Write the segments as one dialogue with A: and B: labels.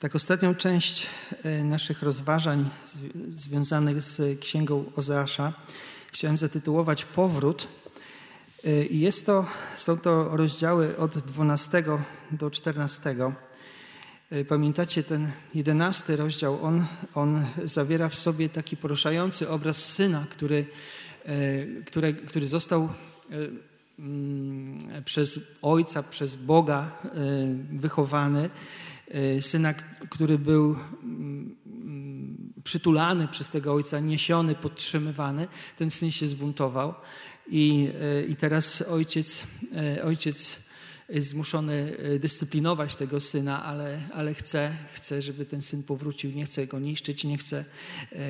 A: Tak, ostatnią część e, naszych rozważań związanych z księgą Ozeasza chciałem zatytułować Powrót. E, jest to, są to rozdziały od 12 do 14. E, pamiętacie ten jedenasty rozdział? On, on zawiera w sobie taki poruszający obraz syna, który, który, który został mm, przez ojca, przez Boga wychowany syna, który był mm, mm, przytulany przez tego ojca, niesiony, podtrzymywany, ten syn się zbuntował i, e, i teraz ojciec, e, ojciec jest zmuszony dyscyplinować tego syna, ale, ale chce, chce, żeby ten syn powrócił, nie chce go niszczyć, nie chce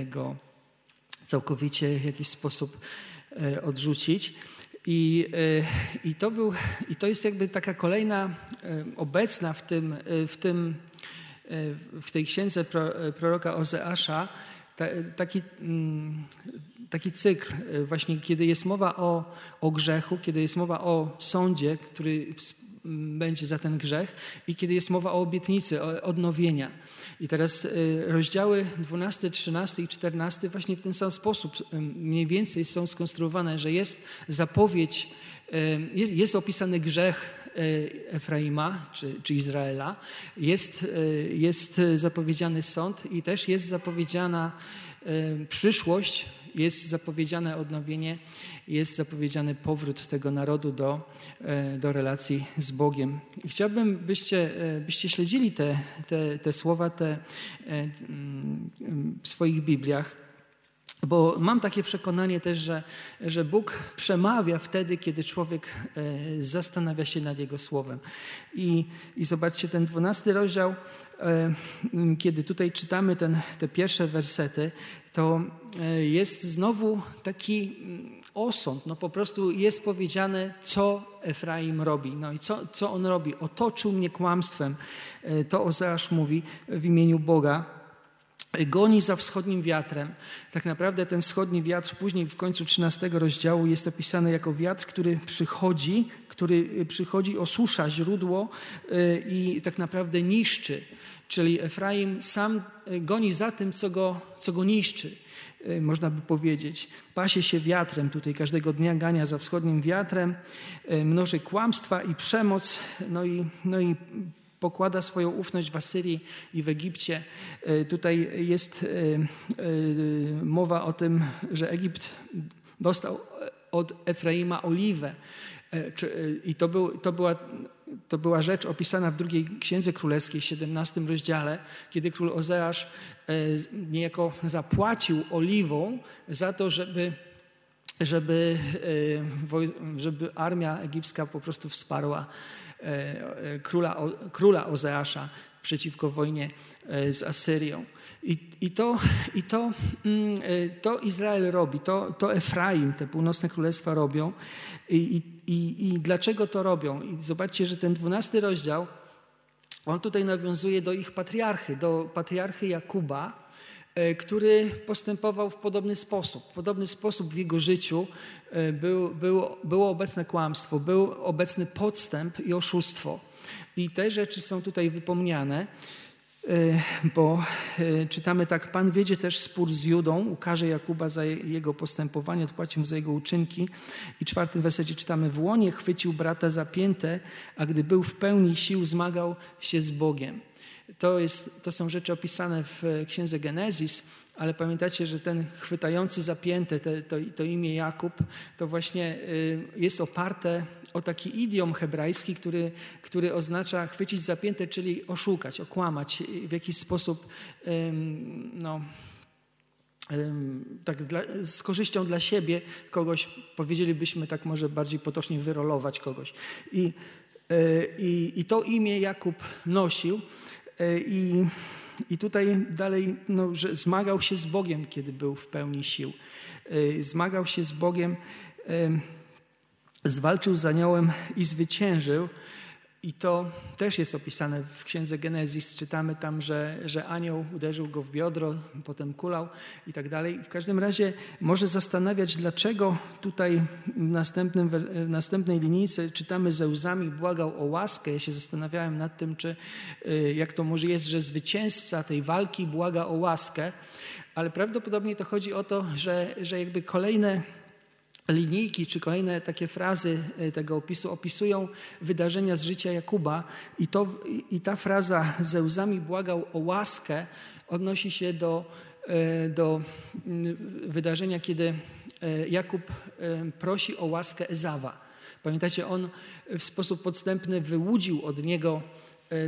A: go całkowicie w jakiś sposób odrzucić. I, e, i, to był, I to jest jakby taka kolejna e, obecna w, tym, e, w, tym, w tej księdze proroka Ozeasza taki, mm, taki cykl właśnie, kiedy jest mowa o, o grzechu, kiedy jest mowa o sądzie, który będzie za ten grzech i kiedy jest mowa o obietnicy, o odnowienia. I teraz y, rozdziały 12, 13 i 14 właśnie w ten sam sposób mniej więcej są skonstruowane, że jest zapowiedź, jest, jest opisany grzech y, Efraima czy, czy Izraela, jest, y, jest zapowiedziany sąd i też jest zapowiedziana przyszłość, jest zapowiedziane odnowienie, jest zapowiedziany powrót tego narodu do, e, do relacji z Bogiem. I chciałbym, byście, e, byście śledzili te, te, te słowa te, e, w swoich Bibliach. Bo mam takie przekonanie też, że, że Bóg przemawia wtedy, kiedy człowiek zastanawia się nad Jego słowem. I, i zobaczcie, ten dwunasty rozdział, kiedy tutaj czytamy ten, te pierwsze wersety, to e, jest znowu taki mm, osąd. No po prostu jest powiedziane, co Efraim robi. No i co, co on robi? Otoczył mnie kłamstwem. E, to Ozeasz mówi w imieniu Boga. Goni za wschodnim wiatrem. Tak naprawdę ten wschodni wiatr później w końcu 13 rozdziału jest opisany jako wiatr, który przychodzi, który przychodzi, osusza źródło e, i tak naprawdę niszczy Czyli Efraim sam e, goni za tym, co go, co go niszczy, e, można by powiedzieć. Pasie się wiatrem, tutaj każdego dnia gania za wschodnim wiatrem, e, mnoży kłamstwa i przemoc, no i, no i pokłada swoją ufność w Asyrii i w Egipcie. Tutaj jest mowa o tym, że Egipt dostał od Efraima oliwę. I to, był, to była to była rzecz opisana w drugiej Księdze Królewskiej, 17 rozdziale, kiedy król Ozeasz e, niejako zapłacił oliwą za to, żeby, żeby, e, żeby armia egipska po prostu wsparła e, króla, króla Ozeasza przeciwko wojnie z Asyrią. I, i, to, i to, mm, to Izrael robi, to, to Efraim, te północne królestwa robią. I, i, I dlaczego to robią? I zobaczcie, że ten dwunasty rozdział, on tutaj nawiązuje do ich patriarchy, do patriarchy Jakuba, e, który postępował w podobny sposób. W podobny sposób w jego życiu e, był, był, było obecne kłamstwo, był obecny podstęp i oszustwo. I te rzeczy są tutaj wypomniane. E, bo e, czytamy tak, Pan wiedzie też spór z Judą, ukaże Jakuba za jego postępowanie, odpłaci mu za jego uczynki. I czwartym wersecie czytamy, w łonie chwycił brata za piętę, a gdy był w pełni sił, zmagał się z Bogiem. To, jest, to są rzeczy opisane w księdze Genezis, ale pamiętacie, że ten chwytający zapięte, to, to, to imię Jakub, to właśnie y, jest oparte o taki idiom hebrajski, który, który oznacza chwycić zapięte, czyli oszukać, okłamać, w jakiś sposób no, tak dla, z korzyścią dla siebie kogoś, powiedzielibyśmy tak może bardziej potocznie, wyrolować kogoś. I, i, i to imię Jakub nosił i i tutaj dalej, no, że zmagał się z Bogiem, kiedy był w pełni sił. Y, zmagał się z Bogiem, zwalczył z aniołem i zwyciężył. I to też jest opisane w księdze Genezis. Czytamy tam, że, że anioł uderzył go w biodro, potem kulał i tak dalej. W każdym razie może zastanawiać, dlaczego tutaj w, następnym, w następnej linijce czytamy ze łzami błagał o łaskę. Ja się zastanawiałem nad tym, czy y, jak to może jest, że zwycięzca tej walki błaga o łaskę, ale prawdopodobnie to chodzi o to, że, że jakby kolejne linijki czy kolejne takie frazy e, tego opisu opisują wydarzenia z życia Jakuba i, to, i ta fraza ze łzami błagał o łaskę odnosi się do, e, do mm, wydarzenia, kiedy e, Jakub prosi o łaskę Ezawa. Pamiętacie, on w sposób podstępny wyłudził od niego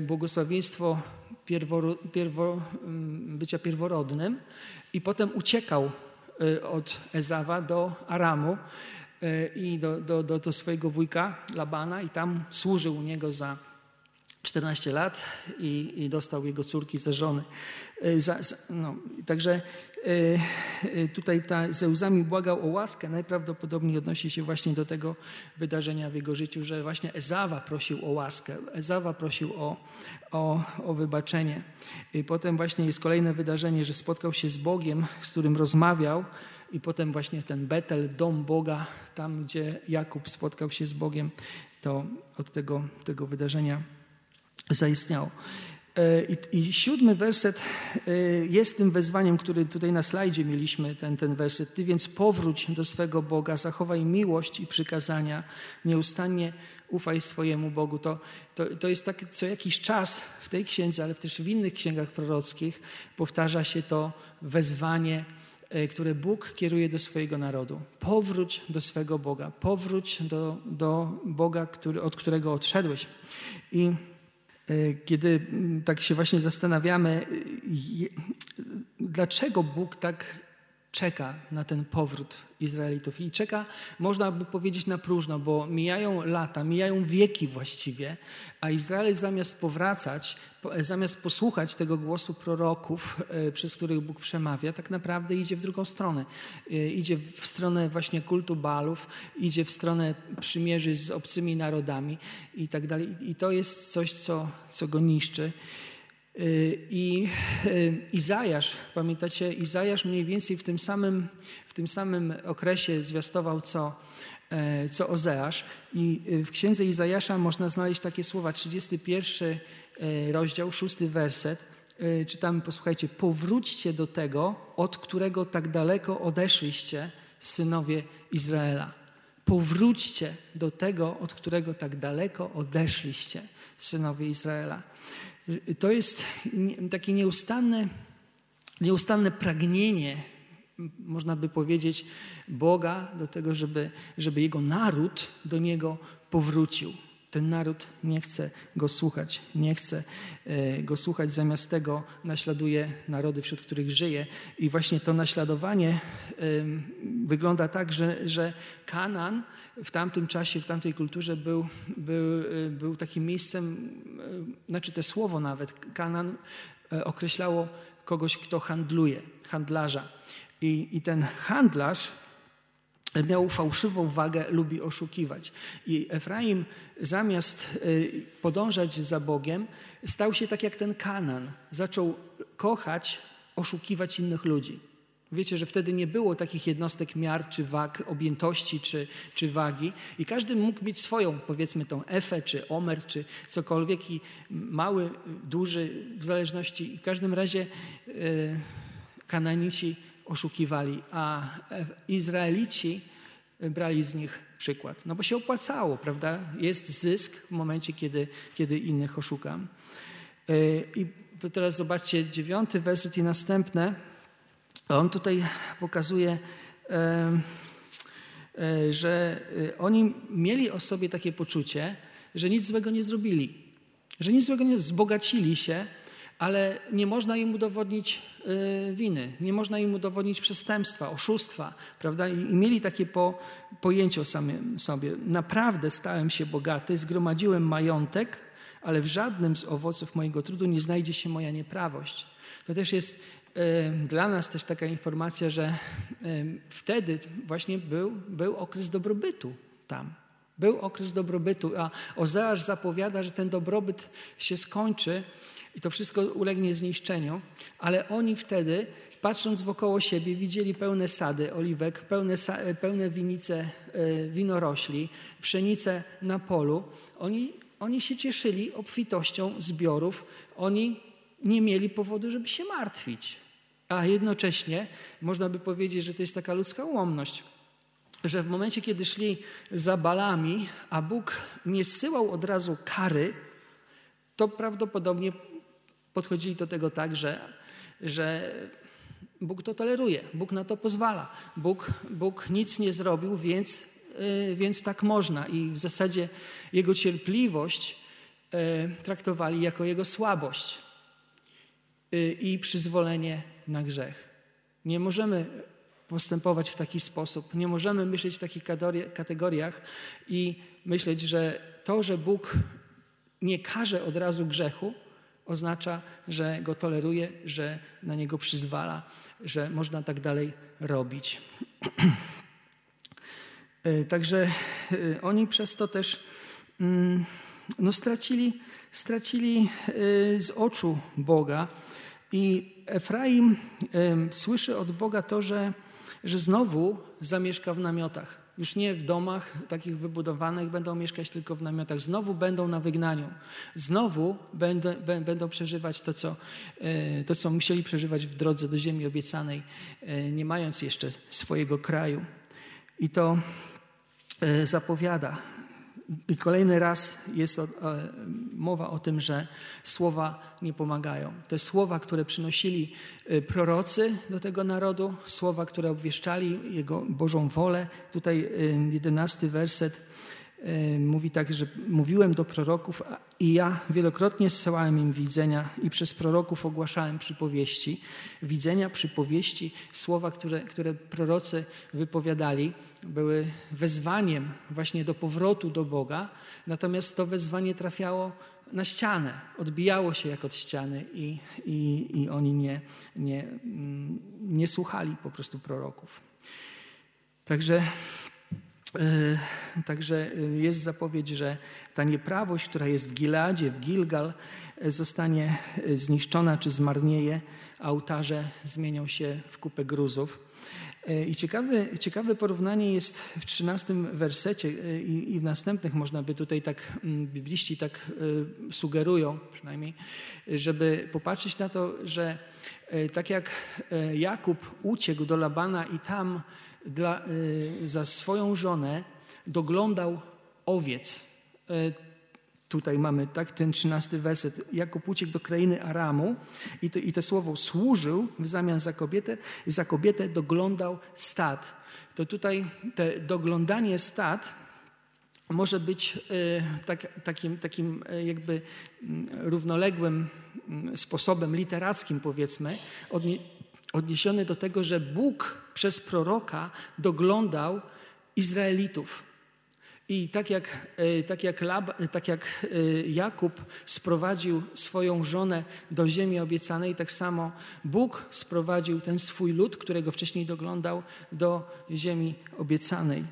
A: błogosławieństwo pierwo, pierwo, mm, bycia pierworodnym i potem uciekał od Ezawa do Aramu y, i do, do, do, do swojego wujka Labana i tam służył u niego za 14 lat i, i dostał jego córki za żony. Y, za, za, no, także tutaj ta, ze łzami błagał o łaskę. Najprawdopodobniej odnosi się właśnie do tego wydarzenia w jego życiu, że właśnie Ezawa prosił o łaskę. Ezawa prosił o, o, o wybaczenie. I potem właśnie jest kolejne wydarzenie, że spotkał się z Bogiem, z którym rozmawiał i potem właśnie ten Betel, dom Boga, tam gdzie Jakub spotkał się z Bogiem, to od tego, tego wydarzenia zaistniało. E, I, I, siódmy werset e, jest tym wezwaniem, który tutaj na slajdzie mieliśmy, ten, ten werset. Ty więc powróć do swego Boga, zachowaj miłość i przykazania, nieustannie ufaj swojemu Bogu. To, to, to jest tak co jakiś czas w tej księdze, ale też w innych księgach prorockich powtarza się to wezwanie, e, które Bóg kieruje do swojego narodu. Powróć do swego Boga, powróć do, do Boga, który, od którego odszedłeś. I kiedy mm, tak się właśnie zastanawiamy, dlaczego Bóg tak czeka na ten powrót Izraelitów. I czeka, można by powiedzieć, na próżno, bo mijają lata, mijają wieki właściwie, a Izrael zamiast powracać, zamiast posłuchać tego głosu proroków, e, przez których Bóg przemawia, tak naprawdę idzie w drugą stronę. E, idzie w stronę właśnie kultu Balów, idzie w stronę przymierzy z obcymi narodami i tak dalej. I to jest coś, co, co go niszczy. I Izajasz, pamiętacie, Izajasz mniej więcej w tym samym, w tym samym okresie zwiastował co, e, co Ozeasz. I w księdze Izajasza można znaleźć takie słowa, 31 e, rozdział, 6 werset. Czytamy, posłuchajcie, powróćcie do tego, od którego tak daleko odeszliście, synowie Izraela. Powróćcie do tego, od którego tak daleko odeszliście, synowie Izraela. To jest takie nieustanne, nieustanne pragnienie, można by powiedzieć, Boga do tego, żeby, żeby Jego naród do Niego powrócił. Ten naród nie chce go słuchać, nie chce e, go słuchać, zamiast tego naśladuje narody, wśród których żyje. I właśnie to naśladowanie wygląda tak, że, że Kanan w tamtym czasie, w tamtej kulturze był, był, e, był takim miejscem, e, znaczy to słowo nawet, Kanan określało kogoś, kto handluje, handlarza. I, i ten handlarz miał fałszywą wagę, lubi oszukiwać. I Efraim zamiast y, podążać za Bogiem, stał się tak jak ten Kanan. Zaczął kochać, oszukiwać innych ludzi. Wiecie, że wtedy nie było takich jednostek miar, czy wag, objętości, czy, czy wagi. I każdy mógł mieć swoją, powiedzmy, tą efę, czy omer, czy cokolwiek. I mały, duży, w zależności. W każdym razie yy, Kananici oszukiwali, a Izraelici brali z nich przykład. No bo się opłacało, prawda? Jest zysk w momencie, kiedy, kiedy innych oszukam. E, I teraz zobaczcie dziewiąty werset i następne. On tutaj pokazuje, e, e, że oni mieli o sobie takie poczucie, że nic złego nie zrobili, że nic złego nie wzbogacili się, ale nie można im udowodnić y, winy, nie można im udowodnić przestępstwa, oszustwa, prawda? I, mieli takie po, pojęcie o samym sobie. Naprawdę stałem się bogaty, zgromadziłem majątek, ale w żadnym z owoców mojego trudu nie znajdzie się moja nieprawość. To też jest y, dla nas też taka informacja, że y, wtedy właśnie był, był okres dobrobytu tam. Był okres dobrobytu, a Ozeasz zapowiada, że ten dobrobyt się skończy i to wszystko ulegnie zniszczeniu, ale oni wtedy, patrząc wokoło siebie, widzieli pełne sady oliwek, pełne, pełne winice e, winorośli, pszenice na polu. Oni, oni się cieszyli obfitością zbiorów, oni nie mieli powodu, żeby się martwić. A jednocześnie można by powiedzieć, że to jest taka ludzka ułomność, że w momencie, kiedy szli za balami, a Bóg nie zsyłał od razu kary, to prawdopodobnie podchodzili do tego tak, że, że Bóg to toleruje, Bóg na to pozwala. Bóg, Bóg nic nie zrobił, więc, yy, więc tak można. I w zasadzie Jego cierpliwość yy, traktowali jako Jego słabość yy, i przyzwolenie na grzech. Nie możemy postępować w taki sposób, nie możemy myśleć w takich kategoriach i myśleć, że to, że Bóg nie każe od razu grzechu, oznacza, że go toleruje, że na niego przyzwala, że można tak dalej robić. E, także e, oni przez to też mm, no, stracili, stracili e, z oczu Boga. I Efraim słyszy od Boga to, że, że znowu zamieszka w namiotach. Już nie w domach takich wybudowanych będą mieszkać, tylko w namiotach. Znowu będą na wygnaniu. Znowu będą, będą przeżywać to co, e, to, co musieli przeżywać w drodze do ziemi obiecanej, e, nie mając jeszcze swojego kraju. I to e, zapowiada i kolejny raz jest o, o, mowa o tym, że słowa nie pomagają. Te słowa, które przynosili y, prorocy do tego narodu, słowa, które obwieszczali Jego Bożą wolę. Tutaj jedenasty werset mówi tak, że mówiłem do proroków i ja wielokrotnie zsyłałem im widzenia i przez proroków ogłaszałem przypowieści. Widzenia, przypowieści, słowa, które, które prorocy wypowiadali, były wezwaniem właśnie do powrotu do Boga, natomiast to wezwanie trafiało na ścianę, odbijało się jak od ściany i, i, i oni nie, nie, mm, nie słuchali po prostu proroków. Także także e, jest zapowiedź, że ta nieprawość, która jest w Giladzie, w Gilgal, e, zostanie zniszczona czy zmarnieje, a ołtarze zmienią się w kupę gruzów. I ciekawe, ciekawe porównanie jest w trzynastym wersecie i, i, w następnych można by tutaj tak, mm, bibliści tak sugerują przynajmniej, żeby popatrzeć na to, że tak jak Jakub uciekł do Labana i tam dla, za swoją żonę doglądał owiec. Tutaj mamy tak, ten trzynasty werset. Jakub uciekł do krainy Aramu i to, i to słowo służył w zamian za kobietę, za kobietę doglądał stad. To tutaj te doglądanie stad może być y, tak, takim, takim jakby mm, równoległym mm, sposobem literackim, powiedzmy, odniesiony do tego, że Bóg przez proroka doglądał Izraelitów. I tak jak, e, tak, jak Lab, tak jak e, Jakub sprowadził swoją żonę do ziemi obiecanej, tak samo Bóg sprowadził ten swój lud, którego wcześniej doglądał, do ziemi obiecanej.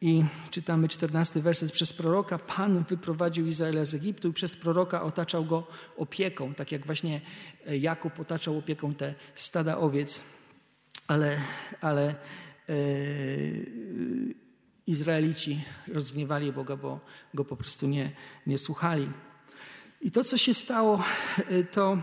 A: I czytamy czternasty werset. Przez proroka Pan wyprowadził Izraela z Egiptu i przez proroka otaczał go opieką, tak jak właśnie e, Jakub otaczał opieką te stada owiec. Ale, ale e, Izraelici rozgniewali Boga, bo go po prostu nie, nie słuchali. I to, co się stało, e, to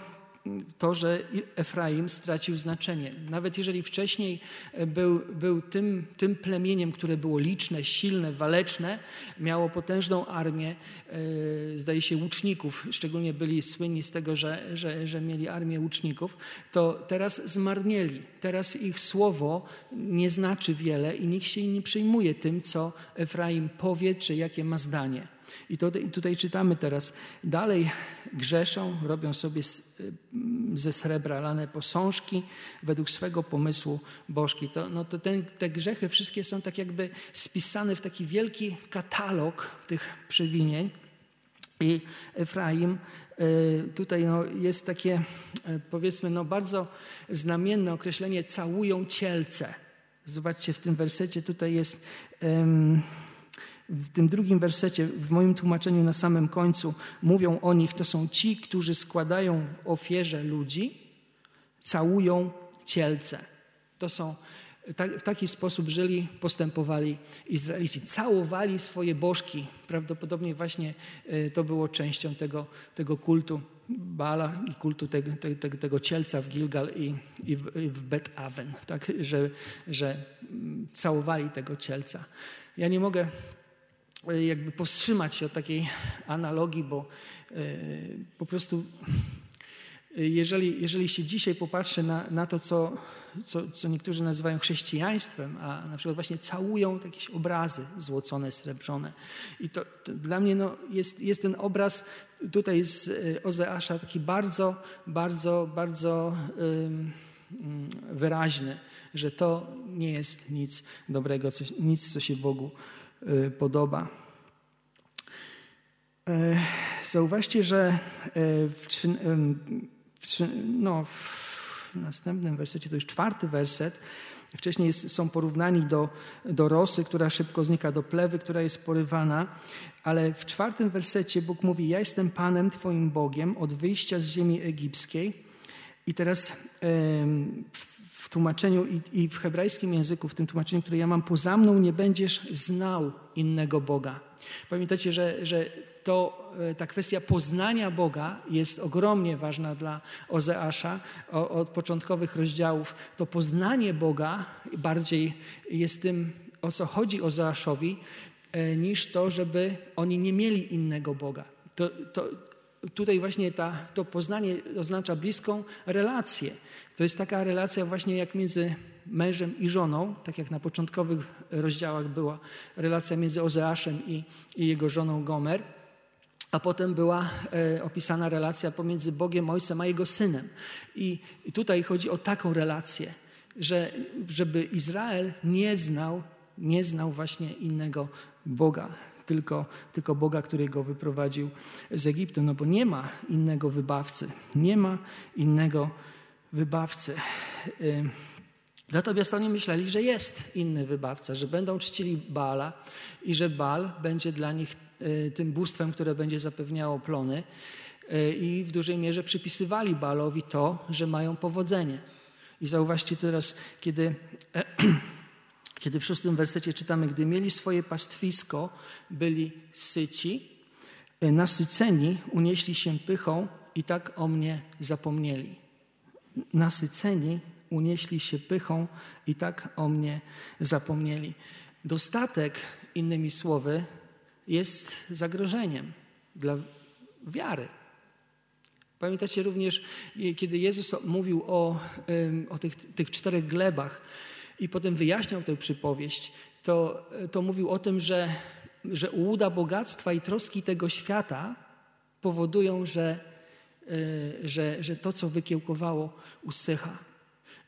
A: to, że Efraim stracił znaczenie. Nawet jeżeli wcześniej e, był, był tym, tym plemieniem, które było liczne, silne, waleczne, miało potężną armię, e, zdaje się, łuczników, szczególnie byli słynni z tego, że, że, że mieli armię łuczników, to teraz zmarnieli. Teraz ich słowo nie znaczy wiele i nikt się nie przyjmuje tym, co Efraim powie, czy jakie ma zdanie. I, to, I tutaj czytamy teraz, dalej grzeszą, robią sobie y, ze srebra lane posążki według swego pomysłu bożki. To, no to ten, te grzechy wszystkie są tak jakby spisane w taki wielki katalog tych przewinień. I Efraim, y, tutaj no jest takie y, powiedzmy no bardzo znamienne określenie całują cielce. Zobaczcie w tym wersecie tutaj jest um, w tym drugim wersecie, w moim tłumaczeniu na samym końcu, mówią o nich, to są ci, którzy składają w ofierze ludzi, całują cielce. To są, w taki sposób żyli, postępowali Izraelici. Całowali swoje bożki. Prawdopodobnie właśnie e, to było częścią tego, tego kultu Bala i kultu tego, tego, tego cielca w Gilgal i, i w, i w Bet Aven, tak? że, że mm, całowali tego cielca. Ja nie mogę jakby powstrzymać się od takiej analogii, bo e, po prostu jeżeli, jeżeli się dzisiaj popatrzy na, na to, co, co, co niektórzy nazywają chrześcijaństwem, a na przykład właśnie całują jakieś obrazy złocone, srebrzone. I to, to dla mnie no, jest, jest ten obraz tutaj z e, Ozeasza taki bardzo, bardzo, bardzo um, wyraźny, że to nie jest nic dobrego, coś, nic, co się Bogu podoba. E, zauważcie, że w, w, no, w następnym wersecie, to już czwarty werset, Wcześniej jest, są porównani do, do rosy, która szybko znika, do plewy, która jest porywana, ale w czwartym wersecie Bóg mówi: Ja jestem Panem Twoim Bogiem od wyjścia z ziemi egipskiej. I teraz w tłumaczeniu i, i w hebrajskim języku, w tym tłumaczeniu, które ja mam, poza mną nie będziesz znał innego Boga. Pamiętacie, że, że to e, ta kwestia poznania Boga jest ogromnie ważna dla Ozeasza od początkowych rozdziałów. To poznanie Boga bardziej jest tym, o co chodzi Ozeaszowi, e, niż to, żeby oni nie mieli innego Boga. To, to, tutaj właśnie ta, to poznanie oznacza bliską relację. To jest taka relacja właśnie jak między mężem i żoną, tak jak na początkowych rozdziałach była relacja między Ozeaszem i, i jego żoną Gomer a potem była e, opisana relacja pomiędzy Bogiem Ojcem a Jego Synem. I, I, tutaj chodzi o taką relację, że żeby Izrael nie znał, nie znał właśnie innego Boga, tylko, tylko Boga, który go wyprowadził z Egiptu, no bo nie ma innego wybawcy, nie ma innego wybawcy. Natomiast oni myśleli, że jest inny wybawca, że będą czcili Baala i że Baal będzie dla nich Y, tym bóstwem, które będzie zapewniało plony y, i w dużej mierze przypisywali Balowi to, że mają powodzenie. I zauważcie teraz, kiedy, kiedy w szóstym wersecie czytamy, gdy mieli swoje pastwisko, byli syci, y, nasyceni, unieśli się pychą i tak o mnie zapomnieli. Nasyceni, unieśli się pychą i tak o mnie zapomnieli. Dostatek, innymi słowy, jest zagrożeniem dla wiary. Pamiętacie również, kiedy Jezus mówił o, o tych, tych czterech glebach i potem wyjaśniał tę przypowieść, to, to mówił o tym, że, że ułuda bogactwa i troski tego świata powodują, że, e, że, że to, co wykiełkowało, usycha.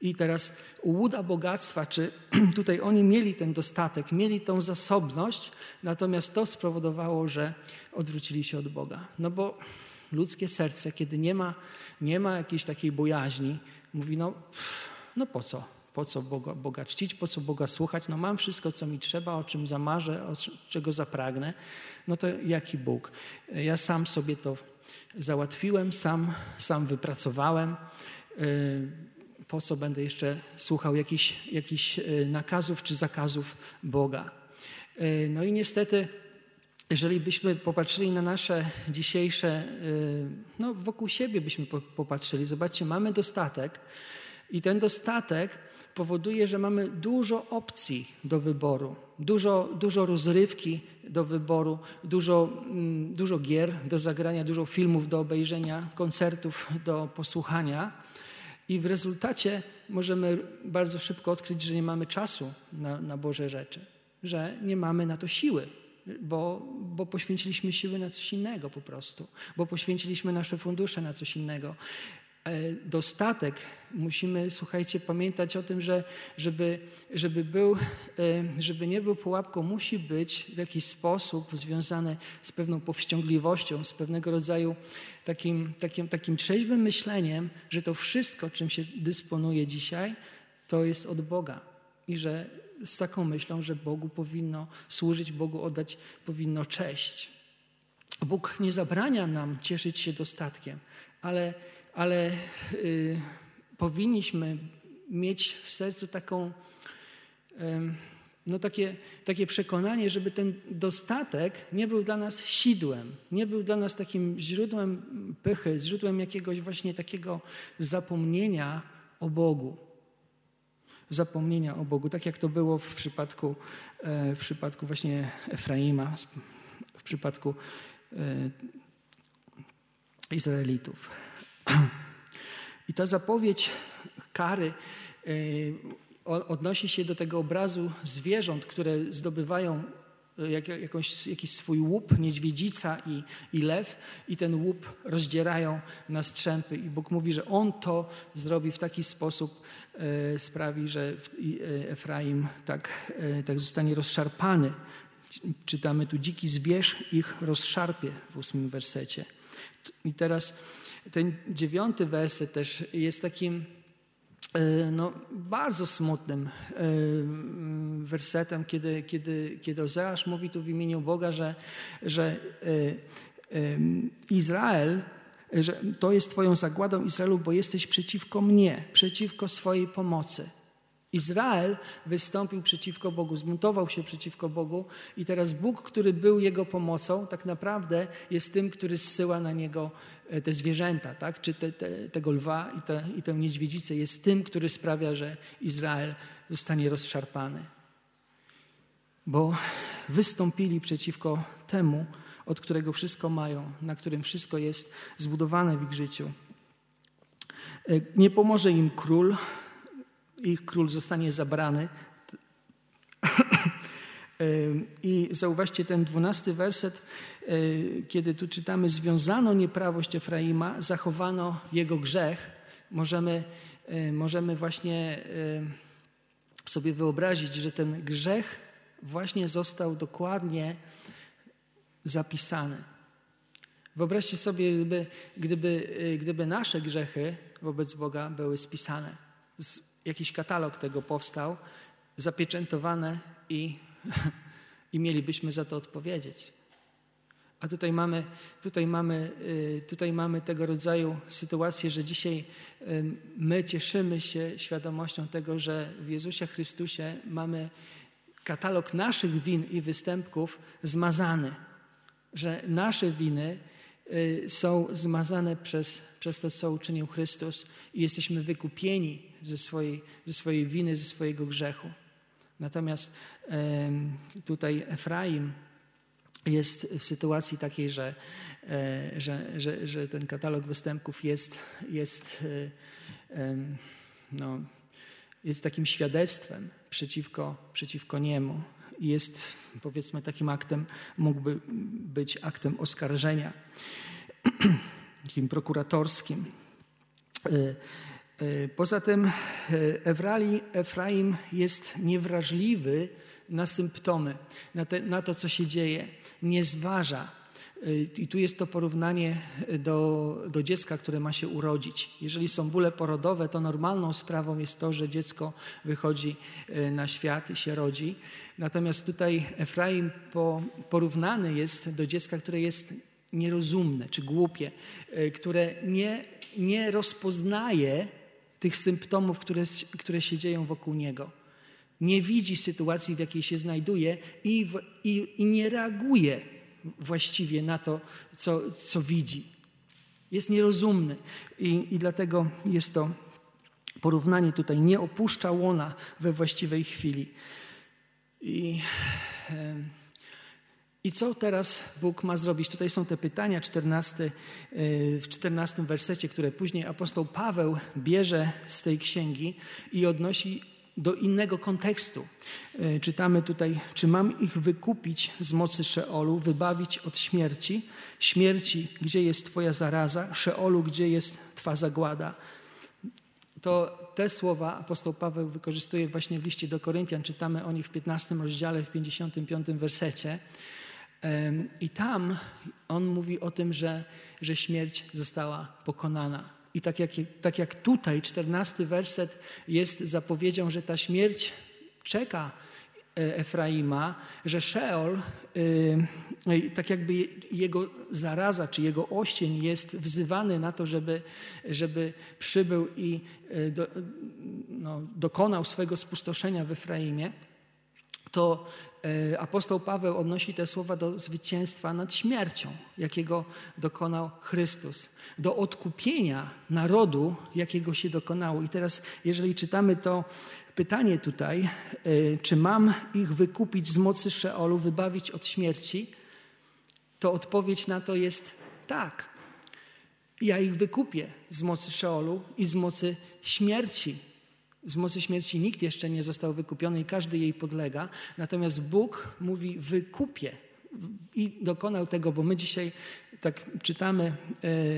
A: I teraz łuda bogactwa, czy tutaj oni mieli ten dostatek, mieli tą zasobność, natomiast to spowodowało, że odwrócili się od Boga. No bo ludzkie serce, kiedy nie ma, nie ma jakiejś takiej bojaźni, mówi: No, no po co? Po co Boga, Boga czcić, po co Boga słuchać? No mam wszystko, co mi trzeba, o czym zamarzę, o czego zapragnę. No to jaki Bóg? Ja sam sobie to załatwiłem, sam, sam wypracowałem. Yy, po co będę jeszcze słuchał jakichś, jakichś e, nakazów czy zakazów Boga. E, no i niestety, jeżeli byśmy popatrzyli na nasze dzisiejsze, no wokół siebie byśmy popatrzyli, zobaczcie, mamy dostatek i ten dostatek powoduje, że mamy dużo opcji do wyboru, dużo, dużo rozrywki do wyboru, dużo, mm, dużo gier do zagrania, dużo filmów do obejrzenia, koncertów do posłuchania. I w rezultacie możemy bardzo szybko odkryć, że nie mamy czasu na, na Boże rzeczy, że nie mamy na to siły, bo, bo poświęciliśmy siły na coś innego po prostu, bo poświęciliśmy nasze fundusze na coś innego. E, dostatek, musimy, słuchajcie, pamiętać o tym, że żeby, żeby, był, e, żeby nie był pułapką, musi być w jakiś sposób związany z pewną powściągliwością, z pewnego rodzaju takim, takim, takim trzeźwym myśleniem, że to wszystko, czym się dysponuje dzisiaj, to jest od Boga i że, z taką myślą, że Bogu powinno służyć, Bogu oddać powinno cześć. Bóg nie zabrania nam cieszyć się dostatkiem, ale, ale yy, powinniśmy mieć w sercu taką, yy, no takie, takie przekonanie, żeby ten dostatek nie był dla nas sidłem, nie był dla nas takim źródłem pychy, źródłem jakiegoś właśnie takiego zapomnienia o Bogu. Zapomnienia o Bogu, tak jak to było w przypadku, e, w przypadku właśnie Efraima, w przypadku e, Izraelitów. I ta zapowiedź kary e, odnosi się do tego obrazu zwierząt, które zdobywają e, jak, jakąś, jakiś swój łup, niedźwiedzica i, i lew, i ten łup rozdzierają na strzępy. I Bóg mówi, że On to zrobi w taki sposób, e, sprawi, że e, Efraim tak, e, tak zostanie rozszarpany. Czytamy tu, dziki zwierz ich rozszarpie w ósmym wersecie. I teraz ten dziewiąty werset też jest takim E, no, bardzo smutnym e, wersetem, kiedy, kiedy, kiedy Ozeasz mówi tu w imieniu Boga, że, że e, Izrael, że to jest Twoją zagładą Izraelu, bo jesteś przeciwko mnie, przeciwko swojej pomocy. Izrael wystąpił przeciwko Bogu, zmuntował się przeciwko Bogu i teraz Bóg, który był jego pomocą, tak naprawdę jest tym, który zsyła na niego e, te zwierzęta, tak? czy te, te, tego lwa i, te, i tę niedźwiedzicę, jest tym, który sprawia, że Izrael zostanie rozszarpany. Bo wystąpili przeciwko temu, od którego wszystko mają, na którym wszystko jest zbudowane w ich życiu. E, nie pomoże im król, ich król zostanie zabrany. I zauważcie ten dwunasty werset, kiedy tu czytamy: Związano nieprawość Efraima, zachowano jego grzech. Możemy, możemy właśnie sobie wyobrazić, że ten grzech właśnie został dokładnie zapisany. Wyobraźcie sobie, gdyby, gdyby, gdyby nasze grzechy wobec Boga były spisane jakiś katalog tego powstał, zapieczętowane i, i mielibyśmy za to odpowiedzieć. A tutaj mamy, tutaj, mamy, y, tutaj mamy tego rodzaju sytuację, że dzisiaj y, my cieszymy się świadomością tego, że w Jezusie Chrystusie mamy katalog naszych win i występków zmazany, że nasze winy y, są zmazane przez, przez to, co uczynił Chrystus i jesteśmy wykupieni ze swojej, ze swojej winy, ze swojego grzechu. Natomiast tutaj Efraim jest w sytuacji takiej, że, e, że, że, że ten katalog występków jest, jest, e, no, jest takim świadectwem przeciwko, przeciwko niemu. Jest powiedzmy takim aktem, mógłby być aktem oskarżenia, takim prokuratorskim. E, poza tym e, Efraim jest niewrażliwy na symptomy, na, te, na, to, co się dzieje, nie zważa. E, I tu jest to porównanie do, do dziecka, które ma się urodzić. Jeżeli są bóle porodowe, to normalną sprawą jest to, że dziecko wychodzi na świat i się rodzi. Natomiast tutaj Efraim po, porównany jest do dziecka, które jest nierozumne czy głupie, które nie, nie rozpoznaje tych symptomów, które, które się dzieją wokół niego. Nie widzi sytuacji, w jakiej się znajduje i, w, i, i nie reaguje właściwie na to, co, co widzi. Jest nierozumny i, i dlatego jest to porównanie tutaj. Nie opuszcza łona we właściwej chwili. I. I co teraz Bóg ma zrobić? Tutaj są te pytania 14, e, w 14 wersecie, które później apostoł Paweł bierze z tej księgi i odnosi do innego kontekstu. E, czytamy tutaj, czy mam ich wykupić z mocy Szeolu, wybawić od śmierci? Śmierci, gdzie jest Twoja zaraza? Szeolu, gdzie jest Twa zagłada? To te słowa apostoł Paweł wykorzystuje właśnie w liście do Koryntian. Czytamy o nich w 15 rozdziale, w 55 wersecie. I tam on mówi o tym, że, że śmierć została pokonana. I tak jak, tak jak tutaj, czternasty werset jest zapowiedzią, że ta śmierć czeka Efraima, że Szeol, tak jakby jego zaraza czy jego oścień jest wzywany na to, żeby, żeby przybył i do, no, dokonał swego spustoszenia w Efraimie, to E, apostoł Paweł odnosi te słowa do zwycięstwa nad śmiercią, jakiego dokonał Chrystus, do odkupienia narodu, jakiego się dokonało. I teraz, jeżeli czytamy to pytanie tutaj, e, czy mam ich wykupić z mocy Szeolu, wybawić od śmierci, to odpowiedź na to jest tak. Ja ich wykupię z mocy Szeolu i z mocy śmierci, z mocy śmierci nikt jeszcze nie został wykupiony i każdy jej podlega. Natomiast Bóg mówi wykupię i dokonał tego, bo my dzisiaj tak czytamy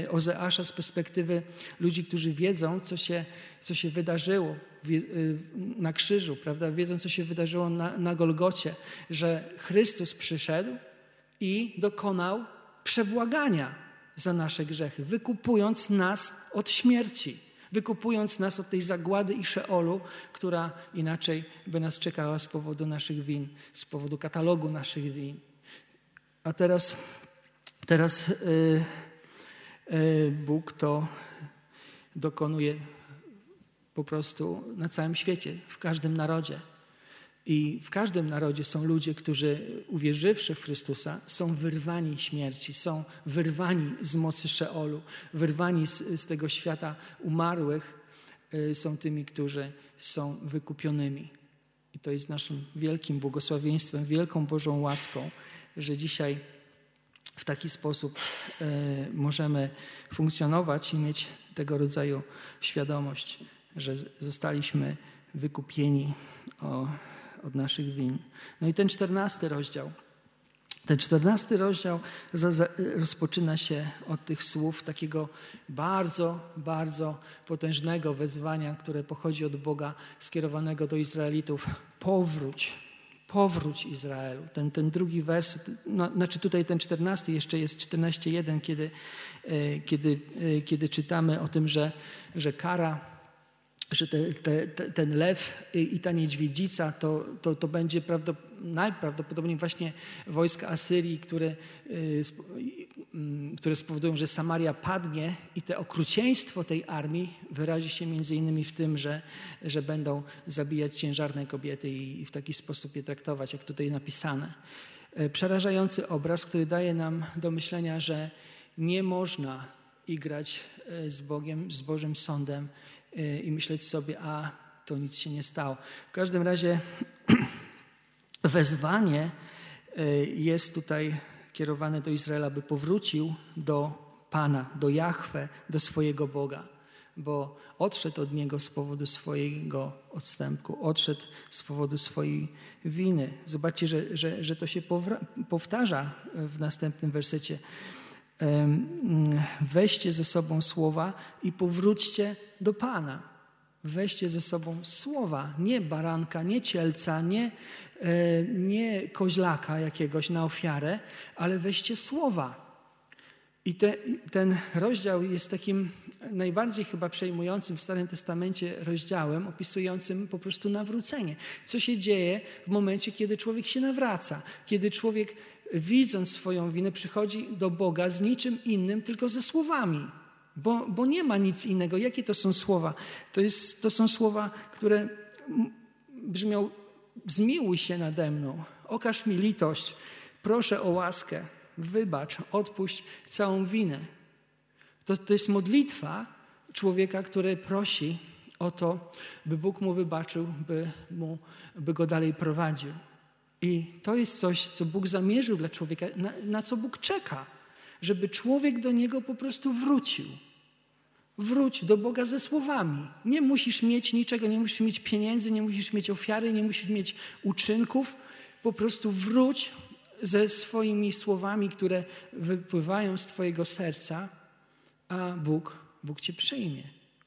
A: e, Ozeasza z perspektywy ludzi, którzy wiedzą, co się, co się wydarzyło e, na krzyżu, prawda? Wiedzą, co się wydarzyło na, na Golgocie, że Chrystus przyszedł i dokonał przebłagania za nasze grzechy, wykupując nas od śmierci wykupując nas od tej zagłady i szeolu, która inaczej by nas czekała z powodu naszych win, z powodu katalogu naszych win. A teraz, teraz yy, yy, Bóg to dokonuje po prostu na całym świecie, w każdym narodzie. I w każdym narodzie są ludzie, którzy uwierzywszy w Chrystusa, są wyrwani śmierci, są wyrwani z mocy Szeolu, wyrwani z, z tego świata umarłych, y, są tymi, którzy są wykupionymi. I to jest naszym wielkim błogosławieństwem, wielką Bożą łaską, że dzisiaj w taki sposób y, możemy funkcjonować i mieć tego rodzaju świadomość, że zostaliśmy wykupieni o od naszych win. No i ten czternasty rozdział. Ten czternasty rozdział rozpoczyna się od tych słów takiego bardzo, bardzo potężnego wezwania, które pochodzi od Boga skierowanego do Izraelitów. Powróć, powróć Izraelu. Ten, ten drugi wers, no, znaczy tutaj ten czternasty jeszcze jest 14.1, kiedy, e, kiedy, e, kiedy czytamy o tym, że, że kara że te, te, ten lew i ta niedźwiedzica to, to, to będzie najprawdopodobniej właśnie wojska Asyrii, które, y, mm, które spowodują, że Samaria padnie i te okrucieństwo tej armii wyrazi się między innymi w tym, że, że będą zabijać ciężarne kobiety i w taki sposób je traktować, jak tutaj napisane. E, przerażający obraz, który daje nam do myślenia, że nie można igrać e, z Bogiem, z Bożym Sądem, i myśleć sobie, a to nic się nie stało. W każdym razie wezwanie e, jest tutaj kierowane do Izraela, by powrócił do Pana, do Jahwe, do swojego Boga, bo odszedł od Niego z powodu swojego odstępku, odszedł z powodu swojej winy. Zobaczcie, że, że, że to się powtarza w następnym wersecie. Weźcie ze sobą słowa i powróćcie do Pana. Weźcie ze sobą słowa, nie baranka, nie cielca, nie, e, nie koźlaka jakiegoś na ofiarę, ale weźcie słowa. I te, ten rozdział jest takim najbardziej chyba przejmującym w Starym Testamencie rozdziałem, opisującym po prostu nawrócenie. Co się dzieje w momencie, kiedy człowiek się nawraca, kiedy człowiek widząc swoją winę, przychodzi do Boga z niczym innym, tylko ze słowami. Bo, bo nie ma nic innego. Jakie to są słowa? To, jest, to są słowa, które brzmią: Zmiłuj się nade mną, okaż mi litość, proszę o łaskę, wybacz, odpuść całą winę. To, to jest modlitwa człowieka, który prosi o to, by Bóg mu wybaczył, by, mu, by go dalej prowadził. I to jest coś, co Bóg zamierzył dla człowieka, na, na co Bóg czeka, żeby człowiek do niego po prostu wrócił. Wróć do Boga ze słowami. Nie musisz mieć niczego, nie musisz mieć pieniędzy, nie musisz mieć ofiary, nie musisz mieć uczynków. Po prostu wróć ze swoimi słowami, które wypływają z Twojego serca, a Bóg, Bóg Cię przyjmie.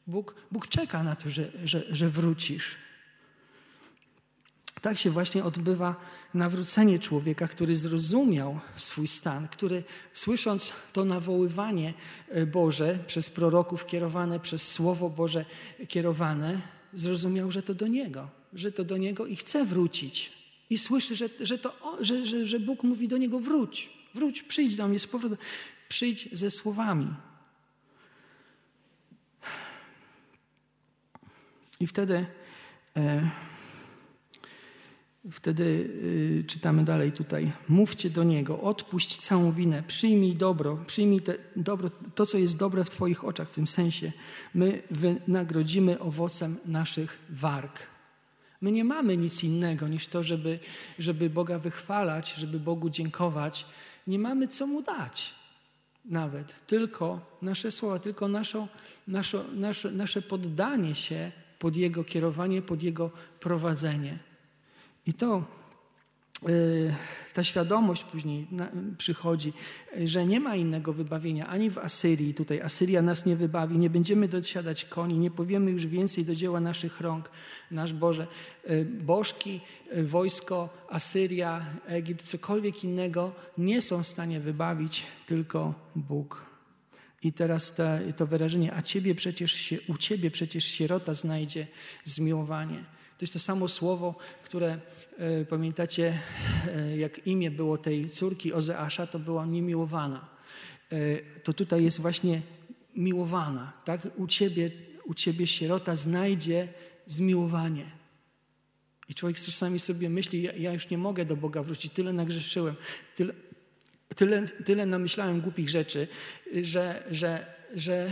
A: Bóg, Bóg czeka na to, że, że, że wrócisz. Tak się właśnie odbywa nawrócenie człowieka, który zrozumiał swój stan, który słysząc to nawoływanie e, Boże przez proroków kierowane, przez Słowo Boże kierowane, zrozumiał, że to do Niego, że to do Niego i chce wrócić. I słyszy, że, że, to, że, że, że Bóg mówi do niego: wróć, wróć, przyjdź do mnie z powrotem, przyjdź ze słowami. I wtedy, e, wtedy y, czytamy dalej tutaj. Mówcie do Niego, odpuść całą winę, przyjmij dobro, przyjmij te, dobro, to, co jest dobre w Twoich oczach, w tym sensie. My wynagrodzimy owocem naszych warg. My nie mamy nic innego niż to, żeby, żeby Boga wychwalać, żeby Bogu dziękować. Nie mamy co Mu dać nawet, tylko nasze słowa, tylko naszą, nasze, nasze, nasze poddanie się pod Jego kierowanie, pod Jego prowadzenie. I to y, ta świadomość później przychodzi, że nie ma innego wybawienia ani w Asyrii. Tutaj Asyria nas nie wybawi, nie będziemy dosiadać koni, nie powiemy już więcej do dzieła naszych rąk. Nasz Boże, y, bożki, y, wojsko, Asyria, Egipt, cokolwiek innego nie są w stanie wybawić, tylko Bóg. I teraz te, to wyrażenie, a ciebie przecież się, u ciebie przecież sierota znajdzie zmiłowanie. To jest to samo słowo, które e, pamiętacie, e, jak imię było tej córki Ozeasza, to była niemiłowana. E, to tutaj jest właśnie miłowana. Tak? U, ciebie, u ciebie sierota znajdzie zmiłowanie. I człowiek czasami sobie myśli, ja, ja już nie mogę do Boga wrócić, tyle nagrzeszyłem, tyle, tyle, tyle namyślałem głupich rzeczy, że, że, że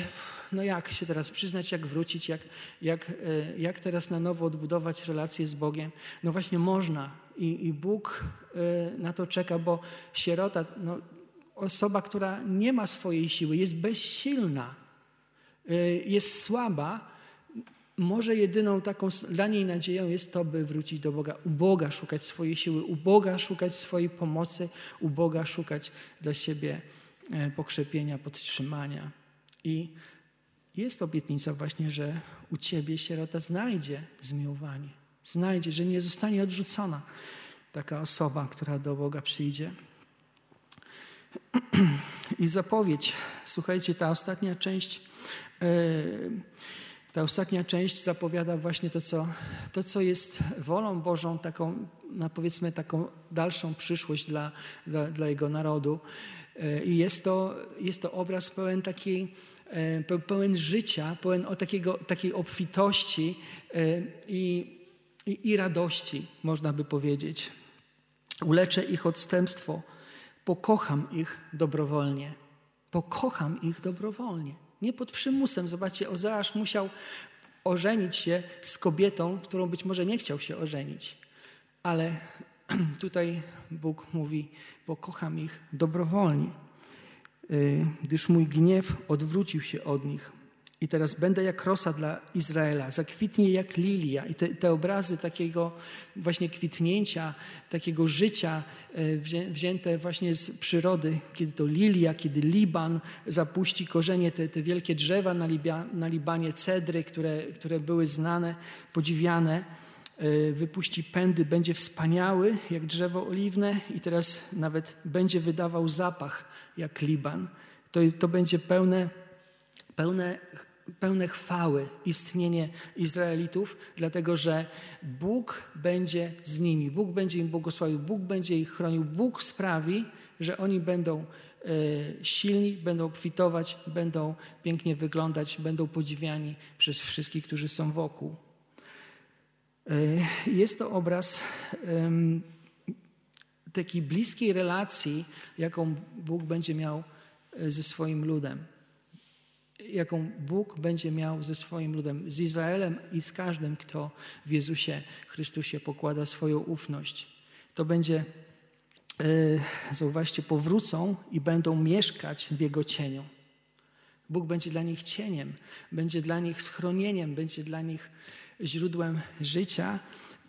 A: no jak się teraz przyznać, jak wrócić, jak, jak, e, jak teraz na nowo odbudować relacje z Bogiem. No właśnie można i, i Bóg e, na to czeka, bo sierota, no, osoba, która nie ma swojej siły, jest bezsilna, e, jest słaba, może jedyną taką dla niej nadzieją jest to, by wrócić do Boga, u Boga szukać swojej siły, u Boga szukać swojej pomocy, u Boga szukać dla siebie pokrzepienia, podtrzymania. I jest obietnica właśnie, że u Ciebie sierota znajdzie zmiłowanie, znajdzie, że nie zostanie odrzucona taka osoba, która do Boga przyjdzie. I zapowiedź, słuchajcie, ta ostatnia część. Yy, ta ostatnia część zapowiada właśnie to, co, to, co jest wolą Bożą, taką, no powiedzmy, taką dalszą przyszłość dla, dla, dla Jego narodu. E, I jest to, jest to obraz pełen takiej, e, pełen życia, pełen o takiego, takiej obfitości e, i, i, i radości, można by powiedzieć. Uleczę ich odstępstwo, pokocham ich dobrowolnie. Pokocham ich dobrowolnie. Nie pod przymusem. Zobaczcie, Ozeasz musiał ożenić się z kobietą, którą być może nie chciał się ożenić. Ale tutaj Bóg mówi, bo kocham ich dobrowolnie, gdyż mój gniew odwrócił się od nich. I teraz będę jak rosa dla Izraela, zakwitnie jak lilia. I te, te, obrazy takiego właśnie kwitnięcia, takiego życia e, wzięte właśnie z przyrody, kiedy to lilia, kiedy Liban zapuści korzenie, te, te wielkie drzewa na, Libia, na Libanie, cedry, które, które były znane, podziwiane, wypuści pędy, będzie wspaniały jak drzewo oliwne i teraz nawet będzie wydawał zapach jak Liban. To, to będzie pełne, pełne pełne chwały istnienie Izraelitów, dlatego że Bóg będzie z nimi, Bóg będzie im błogosławił, Bóg będzie ich chronił, Bóg sprawi, że oni będą e, silni, będą kwitować, będą pięknie wyglądać, będą podziwiani przez wszystkich, którzy są wokół. E, jest to obraz takiej bliskiej relacji, jaką Bóg będzie miał e, ze swoim ludem jaką Bóg będzie miał ze swoim ludem, z Izraelem i z każdym, kto w Jezusie Chrystusie pokłada swoją ufność. To będzie, e, zauważcie, powrócą i będą mieszkać w Jego cieniu. Bóg będzie dla nich cieniem, będzie dla nich schronieniem, będzie dla nich źródłem życia.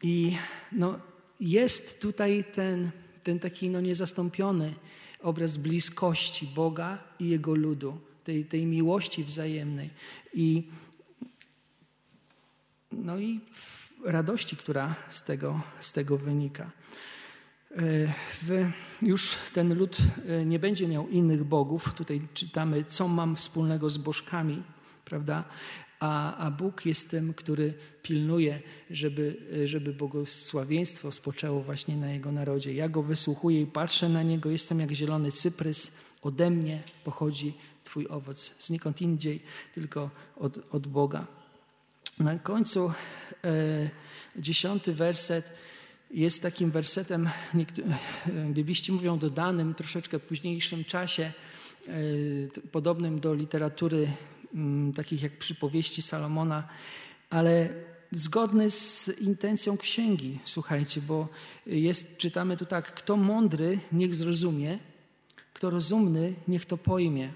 A: I no, jest tutaj ten, ten taki no, niezastąpiony obraz bliskości Boga i Jego ludu tej, tej miłości wzajemnej i, no i radości, która z tego, z tego wynika. E, już ten lud e, nie będzie miał innych bogów. Tutaj czytamy, co mam wspólnego z bożkami, prawda? A, a Bóg jest tym, który pilnuje, żeby, żeby błogosławieństwo spoczęło właśnie na Jego narodzie. Ja Go wysłuchuję i patrzę na Niego, jestem jak zielony cyprys, ode mnie pochodzi Twój owoc. Znikąd indziej, tylko od, od Boga. Na końcu e, dziesiąty werset jest takim wersetem, bibliści mówią dodanym troszeczkę w późniejszym czasie, e, podobnym do literatury takich jak przypowieści Salomona, ale zgodny z intencją księgi, słuchajcie, bo jest, czytamy tu tak, kto mądry, niech zrozumie, kto rozumny, niech to pojmie,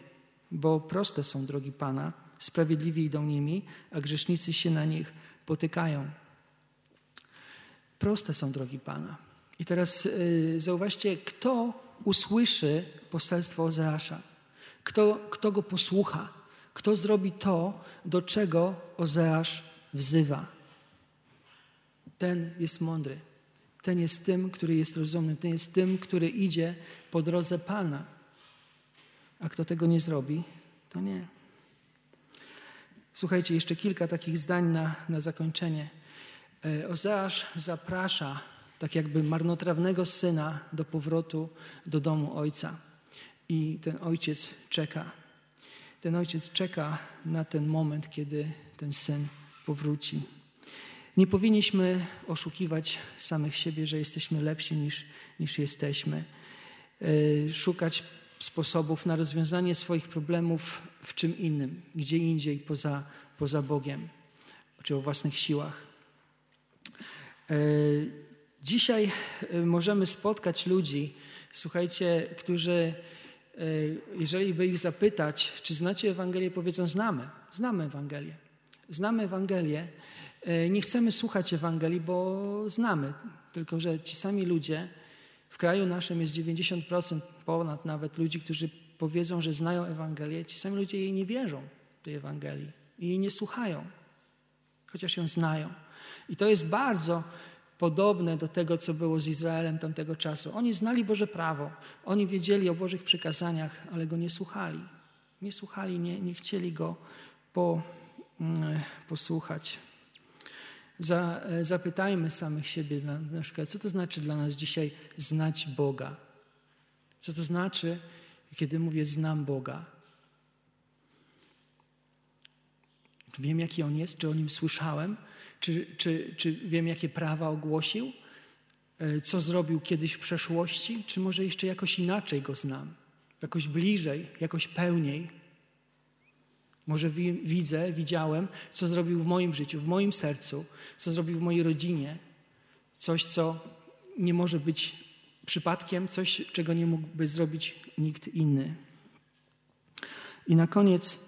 A: bo proste są drogi Pana, sprawiedliwi idą nimi, a grzesznicy się na nich potykają. Proste są drogi Pana. I teraz yy, zauważcie, kto usłyszy poselstwo Ozeasza, kto, kto go posłucha, kto zrobi to, do czego Ozeasz wzywa. Ten jest mądry. Ten jest tym, który jest rozumny. Ten jest tym, który idzie po drodze Pana. A kto tego nie zrobi, to nie. Słuchajcie, jeszcze kilka takich zdań na, na zakończenie. E, Ozeasz zaprasza tak jakby marnotrawnego syna do powrotu do domu ojca. I ten ojciec czeka. Ten ojciec czeka na ten moment, kiedy ten syn powróci. Nie powinniśmy oszukiwać samych siebie, że jesteśmy lepsi niż, niż jesteśmy. E, szukać sposobów na rozwiązanie swoich problemów w czym innym, gdzie indziej poza, poza Bogiem, czy o własnych siłach. E, dzisiaj e, możemy spotkać ludzi, słuchajcie, którzy, jeżeli by ich zapytać, czy znacie Ewangelię, powiedzą: Znamy, znamy Ewangelię. Znamy Ewangelię. Nie chcemy słuchać Ewangelii, bo znamy. Tylko, że ci sami ludzie, w kraju naszym jest 90%, ponad nawet ludzi, którzy powiedzą, że znają Ewangelię. Ci sami ludzie jej nie wierzą, tej Ewangelii, i jej nie słuchają, chociaż ją znają. I to jest bardzo podobne do tego, co było z Izraelem tamtego czasu. Oni znali Boże prawo, oni wiedzieli o Bożych przykazaniach, ale go nie słuchali. Nie słuchali, nie, nie chcieli go po, mm, posłuchać. Za, zapytajmy samych siebie, na, na przykład, co to znaczy dla nas dzisiaj znać Boga? Co to znaczy, kiedy mówię znam Boga? Wiem, jaki On jest, czy o Nim słyszałem, czy, czy, czy wiem, jakie prawa ogłosił, e, co zrobił kiedyś w przeszłości, czy może jeszcze jakoś inaczej Go znam, jakoś bliżej, jakoś pełniej. Może wi widzę, widziałem, co zrobił w moim życiu, w moim sercu, co zrobił w mojej rodzinie, coś, co nie może być przypadkiem, coś, czego nie mógłby zrobić nikt inny. I na koniec,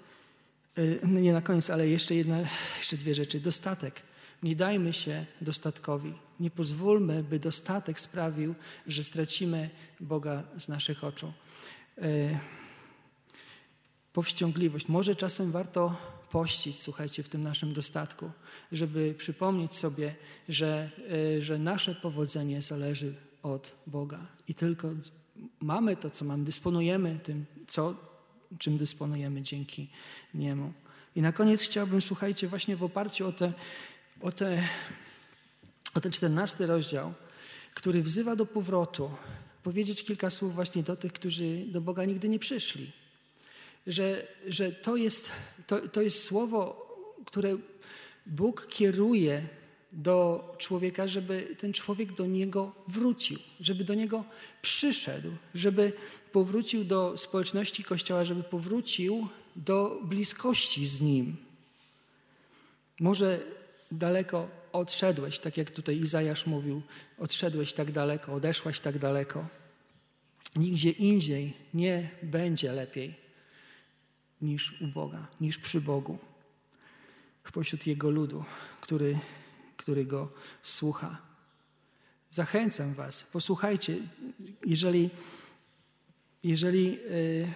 A: e, nie na koniec, ale jeszcze jedna, jeszcze dwie rzeczy. Dostatek. Nie dajmy się dostatkowi. Nie pozwólmy, by dostatek sprawił, że stracimy Boga z naszych oczu. E, powściągliwość. Może czasem warto pościć, słuchajcie, w tym naszym dostatku, żeby przypomnieć sobie, że, e, że nasze powodzenie zależy od Boga i tylko mamy to, co mamy, dysponujemy tym, co, czym dysponujemy dzięki Niemu. I na koniec chciałbym, słuchajcie, właśnie w oparciu o te o, te, o ten czternasty rozdział, który wzywa do powrotu, powiedzieć kilka słów właśnie do tych, którzy do Boga nigdy nie przyszli. Że, że to, jest, to, to jest słowo, które Bóg kieruje do człowieka, żeby ten człowiek do niego wrócił, żeby do niego przyszedł, żeby powrócił do społeczności Kościoła, żeby powrócił do bliskości z nim. Może daleko odszedłeś, tak jak tutaj Izajasz mówił, odszedłeś tak daleko, odeszłaś tak daleko. Nigdzie indziej nie będzie lepiej niż u Boga, niż przy Bogu, w pośród Jego ludu, który, który Go słucha. Zachęcam Was, posłuchajcie, jeżeli, jeżeli yy,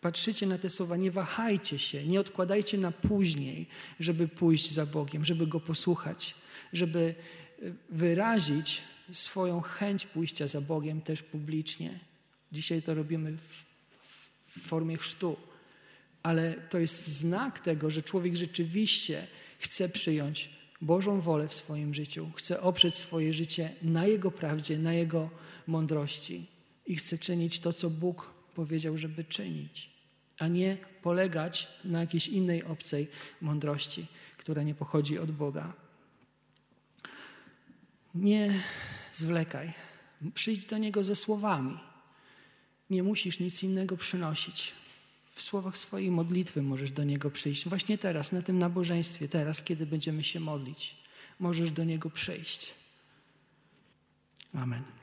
A: patrzycie na te słowa, nie wahajcie się, nie odkładajcie na później, żeby pójść za Bogiem, żeby Go posłuchać, żeby e, wyrazić swoją chęć pójścia za Bogiem też publicznie. Dzisiaj to robimy w formie chrztu. ale to jest znak tego, że człowiek rzeczywiście chce przyjąć Bożą wolę w swoim życiu, chce oprzeć swoje życie na Jego prawdzie, na Jego mądrości i chce czynić to, co Bóg powiedział, żeby czynić, a nie polegać na jakiejś innej obcej mądrości, która nie pochodzi od Boga. Nie zwlekaj. Przyjdź do Niego ze słowami. Nie musisz nic innego przynosić. W słowach swojej modlitwy możesz do Niego przyjść. Właśnie teraz, na tym nabożeństwie, teraz, kiedy będziemy się modlić, możesz do Niego przyjść. Amen.